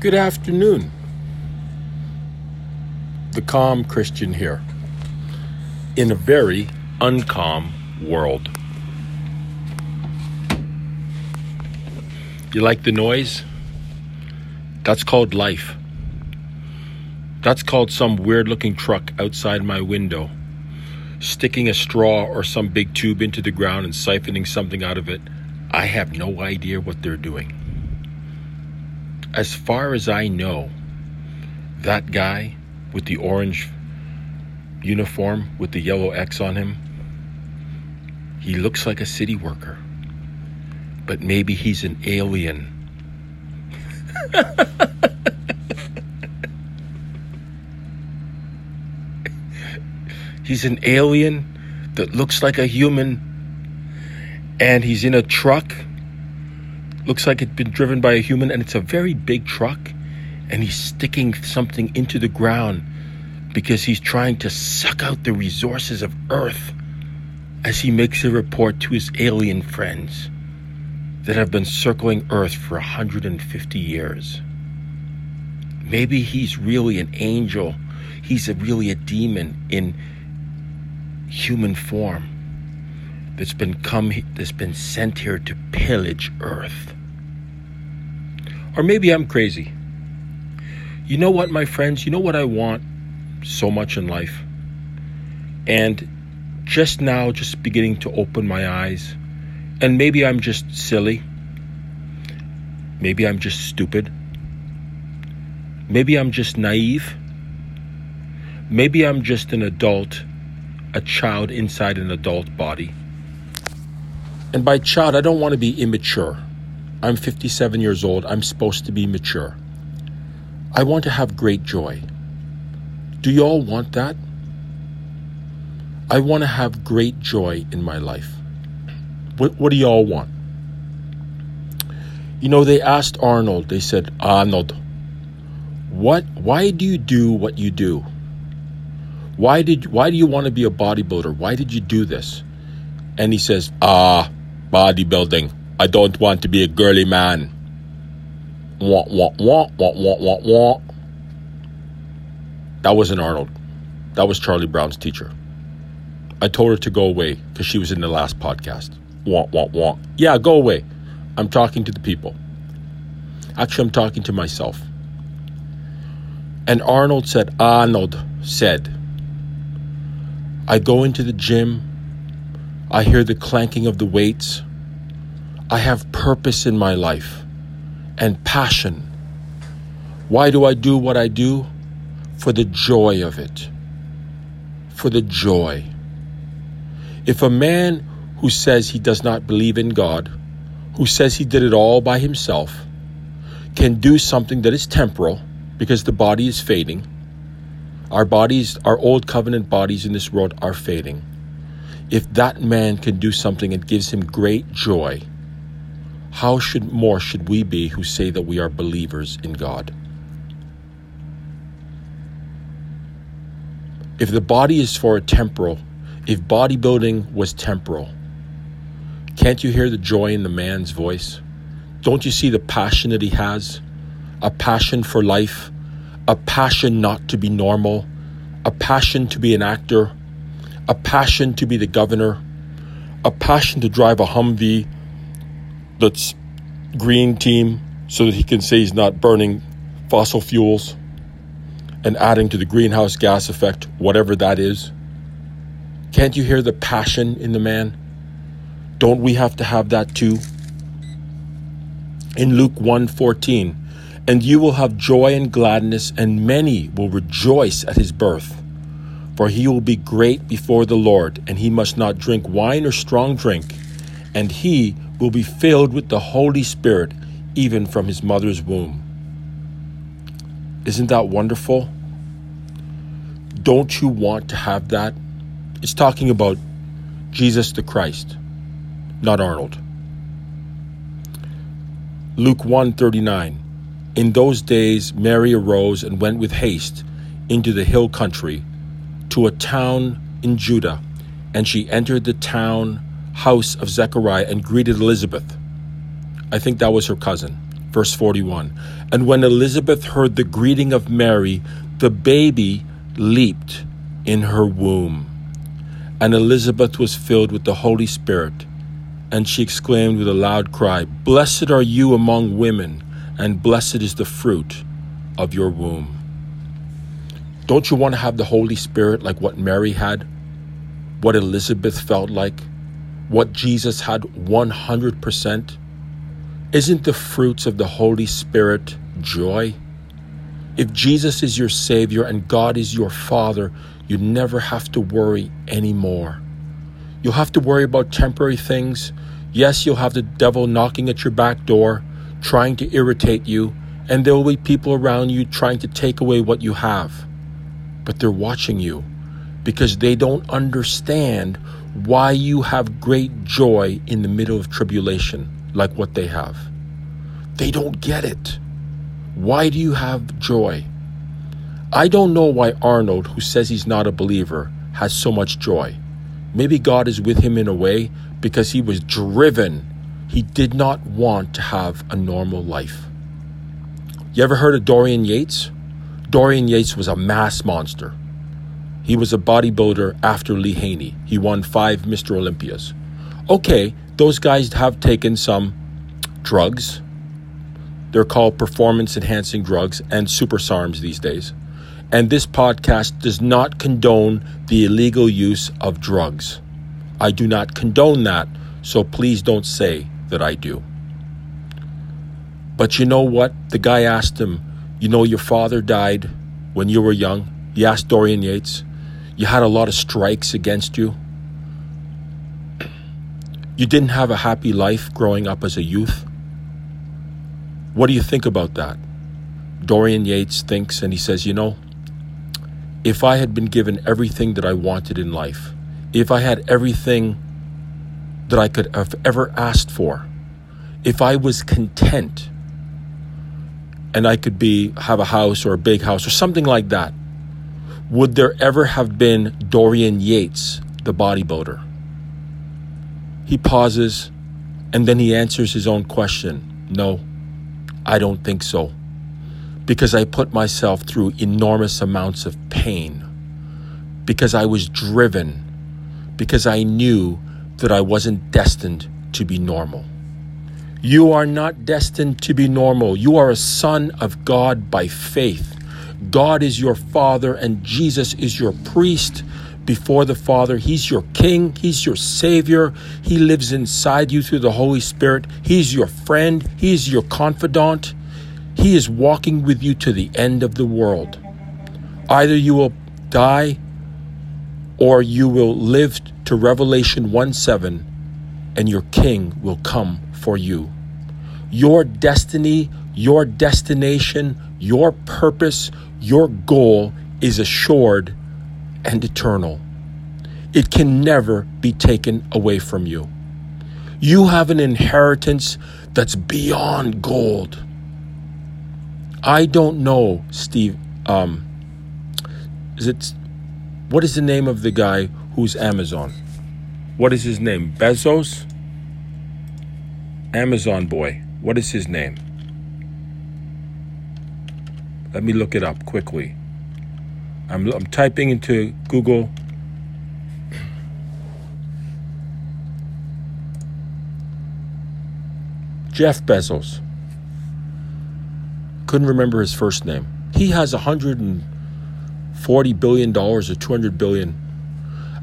Good afternoon. The calm Christian here. In a very uncalm world. You like the noise? That's called life. That's called some weird looking truck outside my window, sticking a straw or some big tube into the ground and siphoning something out of it. I have no idea what they're doing. As far as I know, that guy with the orange uniform with the yellow X on him, he looks like a city worker. But maybe he's an alien. he's an alien that looks like a human and he's in a truck looks like it's been driven by a human and it's a very big truck and he's sticking something into the ground because he's trying to suck out the resources of earth as he makes a report to his alien friends that have been circling earth for 150 years. Maybe he's really an angel. He's a, really a demon in human form that's been come that's been sent here to pillage earth or maybe I'm crazy. You know what, my friends? You know what I want so much in life? And just now, just beginning to open my eyes, and maybe I'm just silly. Maybe I'm just stupid. Maybe I'm just naive. Maybe I'm just an adult, a child inside an adult body. And by child, I don't want to be immature. I'm 57 years old. I'm supposed to be mature. I want to have great joy. Do you all want that? I want to have great joy in my life. What, what do you all want? You know, they asked Arnold, they said, Arnold, what, why do you do what you do? Why did, why do you want to be a bodybuilder? Why did you do this? And he says, ah, bodybuilding. I don't want to be a girly man. Wah, wah, wah, wah, wah, wah, wah. That wasn't Arnold. That was Charlie Brown's teacher. I told her to go away because she was in the last podcast. Wah, wah, wah. Yeah, go away. I'm talking to the people. Actually, I'm talking to myself. And Arnold said, Arnold said, I go into the gym, I hear the clanking of the weights, I have purpose in my life and passion. Why do I do what I do? For the joy of it. For the joy. If a man who says he does not believe in God, who says he did it all by himself, can do something that is temporal because the body is fading, our bodies, our old covenant bodies in this world are fading. If that man can do something that gives him great joy, how should more should we be who say that we are believers in God? If the body is for a temporal, if bodybuilding was temporal, can't you hear the joy in the man's voice? Don't you see the passion that he has? A passion for life, a passion not to be normal, a passion to be an actor, a passion to be the governor, a passion to drive a Humvee that's green team so that he can say he's not burning fossil fuels and adding to the greenhouse gas effect, whatever that is. Can't you hear the passion in the man? Don't we have to have that too? In Luke 1:14, and you will have joy and gladness and many will rejoice at his birth. For he will be great before the Lord, and he must not drink wine or strong drink, and he will be filled with the Holy Spirit even from his mother's womb. Isn't that wonderful? Don't you want to have that? It's talking about Jesus the Christ, not Arnold. Luke 139 In those days Mary arose and went with haste into the hill country to a town in Judah, and she entered the town house of Zechariah and greeted Elizabeth. I think that was her cousin. Verse 41 And when Elizabeth heard the greeting of Mary, the baby leaped in her womb. And Elizabeth was filled with the Holy Spirit. And she exclaimed with a loud cry, Blessed are you among women, and blessed is the fruit of your womb. Don't you want to have the Holy Spirit like what Mary had? What Elizabeth felt like? What Jesus had 100%? Isn't the fruits of the Holy Spirit joy? If Jesus is your Savior and God is your Father, you never have to worry anymore. You'll have to worry about temporary things. Yes, you'll have the devil knocking at your back door, trying to irritate you, and there will be people around you trying to take away what you have. But they're watching you because they don't understand why you have great joy in the middle of tribulation like what they have. They don't get it. Why do you have joy? I don't know why Arnold, who says he's not a believer, has so much joy. Maybe God is with him in a way because he was driven. He did not want to have a normal life. You ever heard of Dorian Yates? Dorian Yates was a mass monster. He was a bodybuilder after Lee Haney. He won five Mr. Olympias. Okay, those guys have taken some drugs. They're called performance enhancing drugs and super SARMs these days. And this podcast does not condone the illegal use of drugs. I do not condone that, so please don't say that I do. But you know what? The guy asked him, You know, your father died when you were young. He asked Dorian Yates, You had a lot of strikes against you. You didn't have a happy life growing up as a youth. What do you think about that? Dorian Yates thinks and he says, You know, if I had been given everything that I wanted in life, if I had everything that I could have ever asked for, if I was content and I could be have a house or a big house or something like that, would there ever have been Dorian Yates, the bodybuilder? He pauses and then he answers his own question No, I don't think so. Because I put myself through enormous amounts of pain. Because I was driven. Because I knew that I wasn't destined to be normal. You are not destined to be normal. You are a son of God by faith. God is your father and Jesus is your priest before the Father. He's your King, He's your Savior. He lives inside you through the Holy Spirit. He's your friend, He's your confidant. He is walking with you to the end of the world. Either you will die or you will live to Revelation 1 7 and your King will come for you. Your destiny, your destination, your purpose, your goal is assured and eternal. It can never be taken away from you. You have an inheritance that's beyond gold. I don't know, Steve. Um, is it? What is the name of the guy who's Amazon? What is his name? Bezos? Amazon boy. What is his name? Let me look it up quickly. I'm, I'm typing into Google. Jeff Bezos. Couldn't remember his first name. He has 140 billion dollars or 200 billion.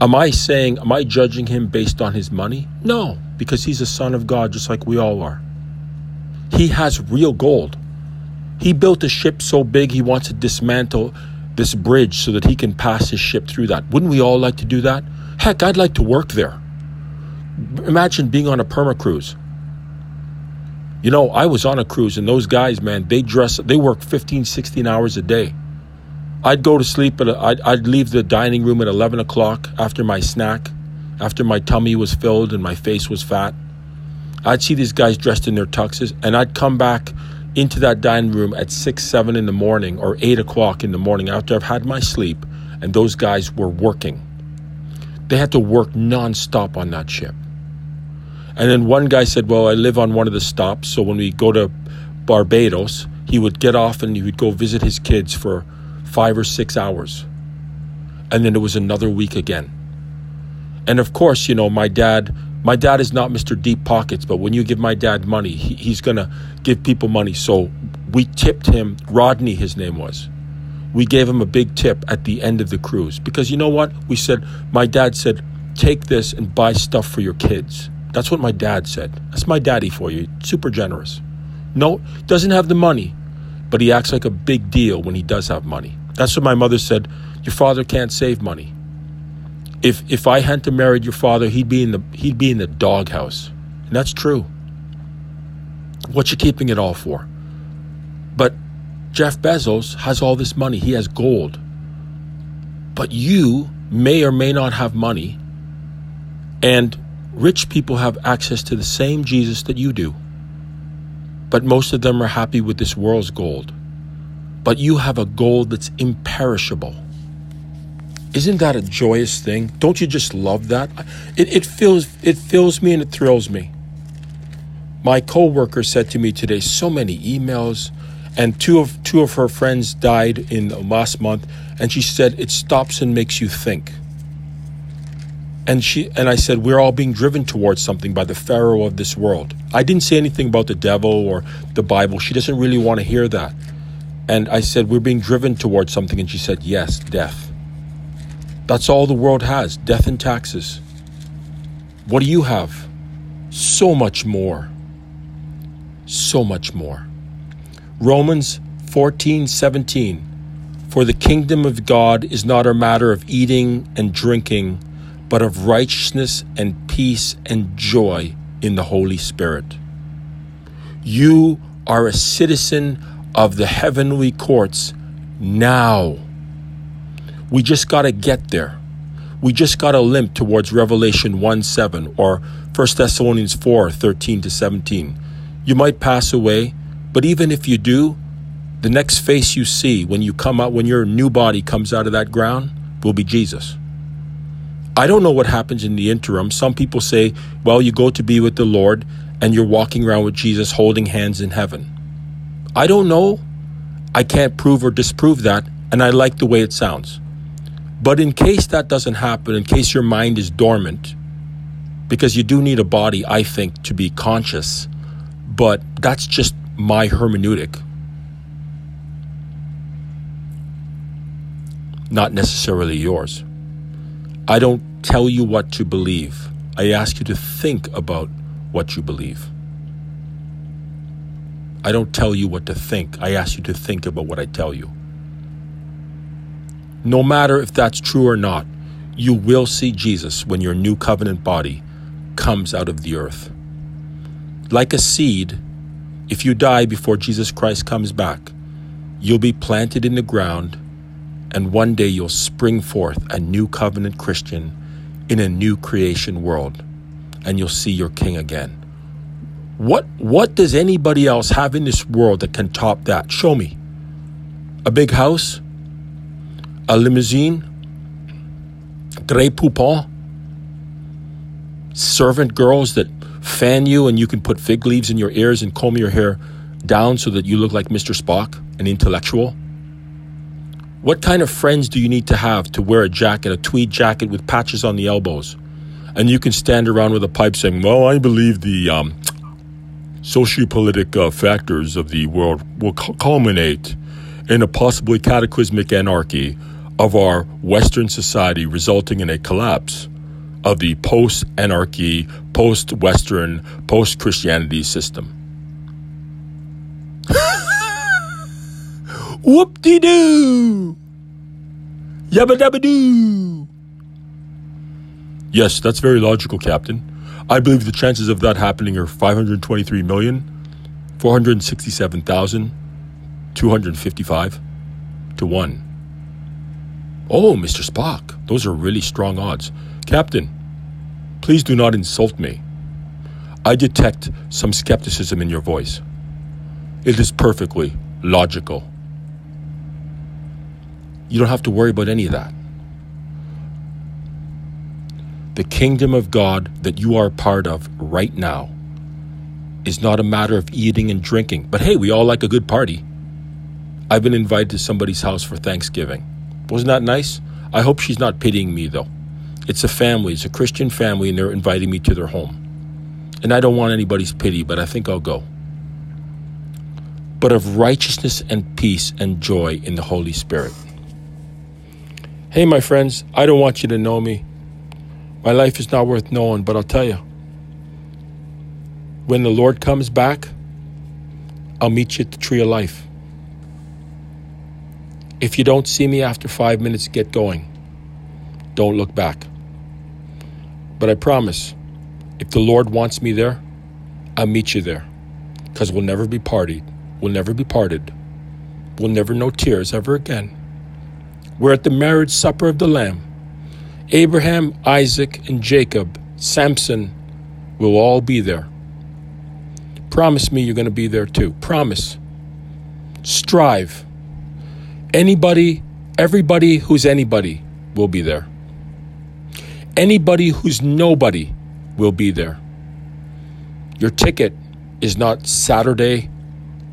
Am I saying, am I judging him based on his money? No, because he's a son of God just like we all are. He has real gold. He built a ship so big he wants to dismantle this bridge so that he can pass his ship through that. Wouldn't we all like to do that? Heck, I'd like to work there. Imagine being on a perma cruise. You know, I was on a cruise and those guys, man, they dress, they work 15, 16 hours a day. I'd go to sleep, but I'd, I'd leave the dining room at 11 o'clock after my snack, after my tummy was filled and my face was fat. I'd see these guys dressed in their tuxes and I'd come back into that dining room at six, seven in the morning or eight o'clock in the morning after I've had my sleep, and those guys were working. They had to work nonstop on that ship. And then one guy said, Well, I live on one of the stops, so when we go to Barbados, he would get off and he would go visit his kids for five or six hours. And then it was another week again. And of course, you know, my dad, my dad is not Mr. Deep Pockets, but when you give my dad money, he, he's going to give people money. So we tipped him, Rodney, his name was. We gave him a big tip at the end of the cruise because you know what? We said, my dad said, take this and buy stuff for your kids. That's what my dad said. That's my daddy for you. Super generous. No, doesn't have the money, but he acts like a big deal when he does have money. That's what my mother said. Your father can't save money. If if I hadn't married your father, he'd be in the he'd be in the doghouse. And that's true. What you keeping it all for? But Jeff Bezos has all this money. He has gold. But you may or may not have money. And rich people have access to the same Jesus that you do but most of them are happy with this world's gold. But you have a gold that's imperishable. Isn't that a joyous thing? Don't you just love that? It, it fills it fills me and it thrills me. My coworker said to me today so many emails, and two of two of her friends died in last month, and she said it stops and makes you think. And she and I said, We're all being driven towards something by the Pharaoh of this world. I didn't say anything about the devil or the Bible. She doesn't really want to hear that. And I said, We're being driven towards something. And she said, Yes, death. That's all the world has death and taxes. What do you have? So much more. So much more. Romans 14 17. For the kingdom of God is not a matter of eating and drinking but of righteousness and peace and joy in the Holy Spirit. You are a citizen of the heavenly courts now. We just got to get there. We just got to limp towards Revelation 1 7 or 1 Thessalonians 4 13 to 17. You might pass away, but even if you do, the next face you see when you come out, when your new body comes out of that ground, will be Jesus. I don't know what happens in the interim. Some people say, well, you go to be with the Lord and you're walking around with Jesus holding hands in heaven. I don't know. I can't prove or disprove that, and I like the way it sounds. But in case that doesn't happen, in case your mind is dormant, because you do need a body, I think, to be conscious, but that's just my hermeneutic. Not necessarily yours. I don't tell you what to believe. I ask you to think about what you believe. I don't tell you what to think. I ask you to think about what I tell you. No matter if that's true or not, you will see Jesus when your new covenant body comes out of the earth. Like a seed, if you die before Jesus Christ comes back, you'll be planted in the ground and one day you'll spring forth a new covenant Christian in a new creation world, and you'll see your king again. What, what does anybody else have in this world that can top that? Show me. A big house? A limousine? Grey Poupon? Servant girls that fan you and you can put fig leaves in your ears and comb your hair down so that you look like Mr. Spock, an intellectual? What kind of friends do you need to have to wear a jacket, a tweed jacket with patches on the elbows? And you can stand around with a pipe saying, Well, I believe the um, sociopolitical uh, factors of the world will culminate in a possibly cataclysmic anarchy of our Western society, resulting in a collapse of the post anarchy, post Western, post Christianity system. Whoop de doo! Yabba dabba doo! Yes, that's very logical, Captain. I believe the chances of that happening are 523 million, 467,255 to 1. Oh, Mr. Spock, those are really strong odds. Captain, please do not insult me. I detect some skepticism in your voice. It is perfectly logical. You don't have to worry about any of that. The kingdom of God that you are part of right now is not a matter of eating and drinking. But hey, we all like a good party. I've been invited to somebody's house for Thanksgiving. Wasn't that nice? I hope she's not pitying me, though. It's a family, it's a Christian family, and they're inviting me to their home. And I don't want anybody's pity, but I think I'll go. But of righteousness and peace and joy in the Holy Spirit. Hey, my friends, I don't want you to know me. My life is not worth knowing, but I'll tell you. When the Lord comes back, I'll meet you at the tree of life. If you don't see me after five minutes, get going. Don't look back. But I promise, if the Lord wants me there, I'll meet you there. Because we'll never be parted. We'll never be parted. We'll never know tears ever again. We're at the marriage supper of the Lamb. Abraham, Isaac, and Jacob, Samson will all be there. Promise me you're going to be there too. Promise. Strive. Anybody, everybody who's anybody will be there. Anybody who's nobody will be there. Your ticket is not Saturday,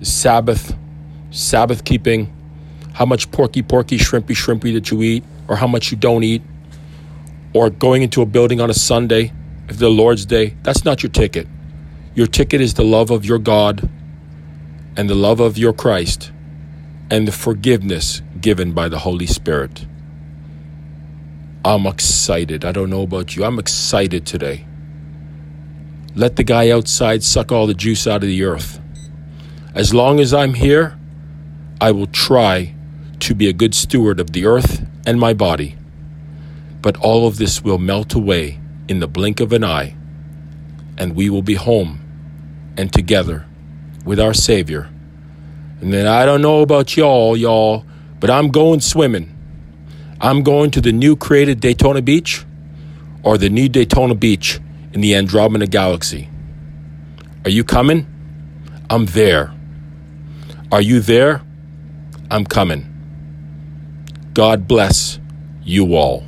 Sabbath, Sabbath keeping, how much porky, porky, shrimpy, shrimpy that you eat, or how much you don't eat, or going into a building on a Sunday, if the Lord's Day. That's not your ticket. Your ticket is the love of your God and the love of your Christ and the forgiveness given by the Holy Spirit. I'm excited. I don't know about you. I'm excited today. Let the guy outside suck all the juice out of the earth. As long as I'm here, I will try to be a good steward of the earth and my body. But all of this will melt away in the blink of an eye, and we will be home and together with our Savior. And then I don't know about y'all, y'all, but I'm going swimming. I'm going to the new created Daytona Beach or the new Daytona Beach in the Andromeda Galaxy. Are you coming? I'm there. Are you there? I'm coming. God bless you all.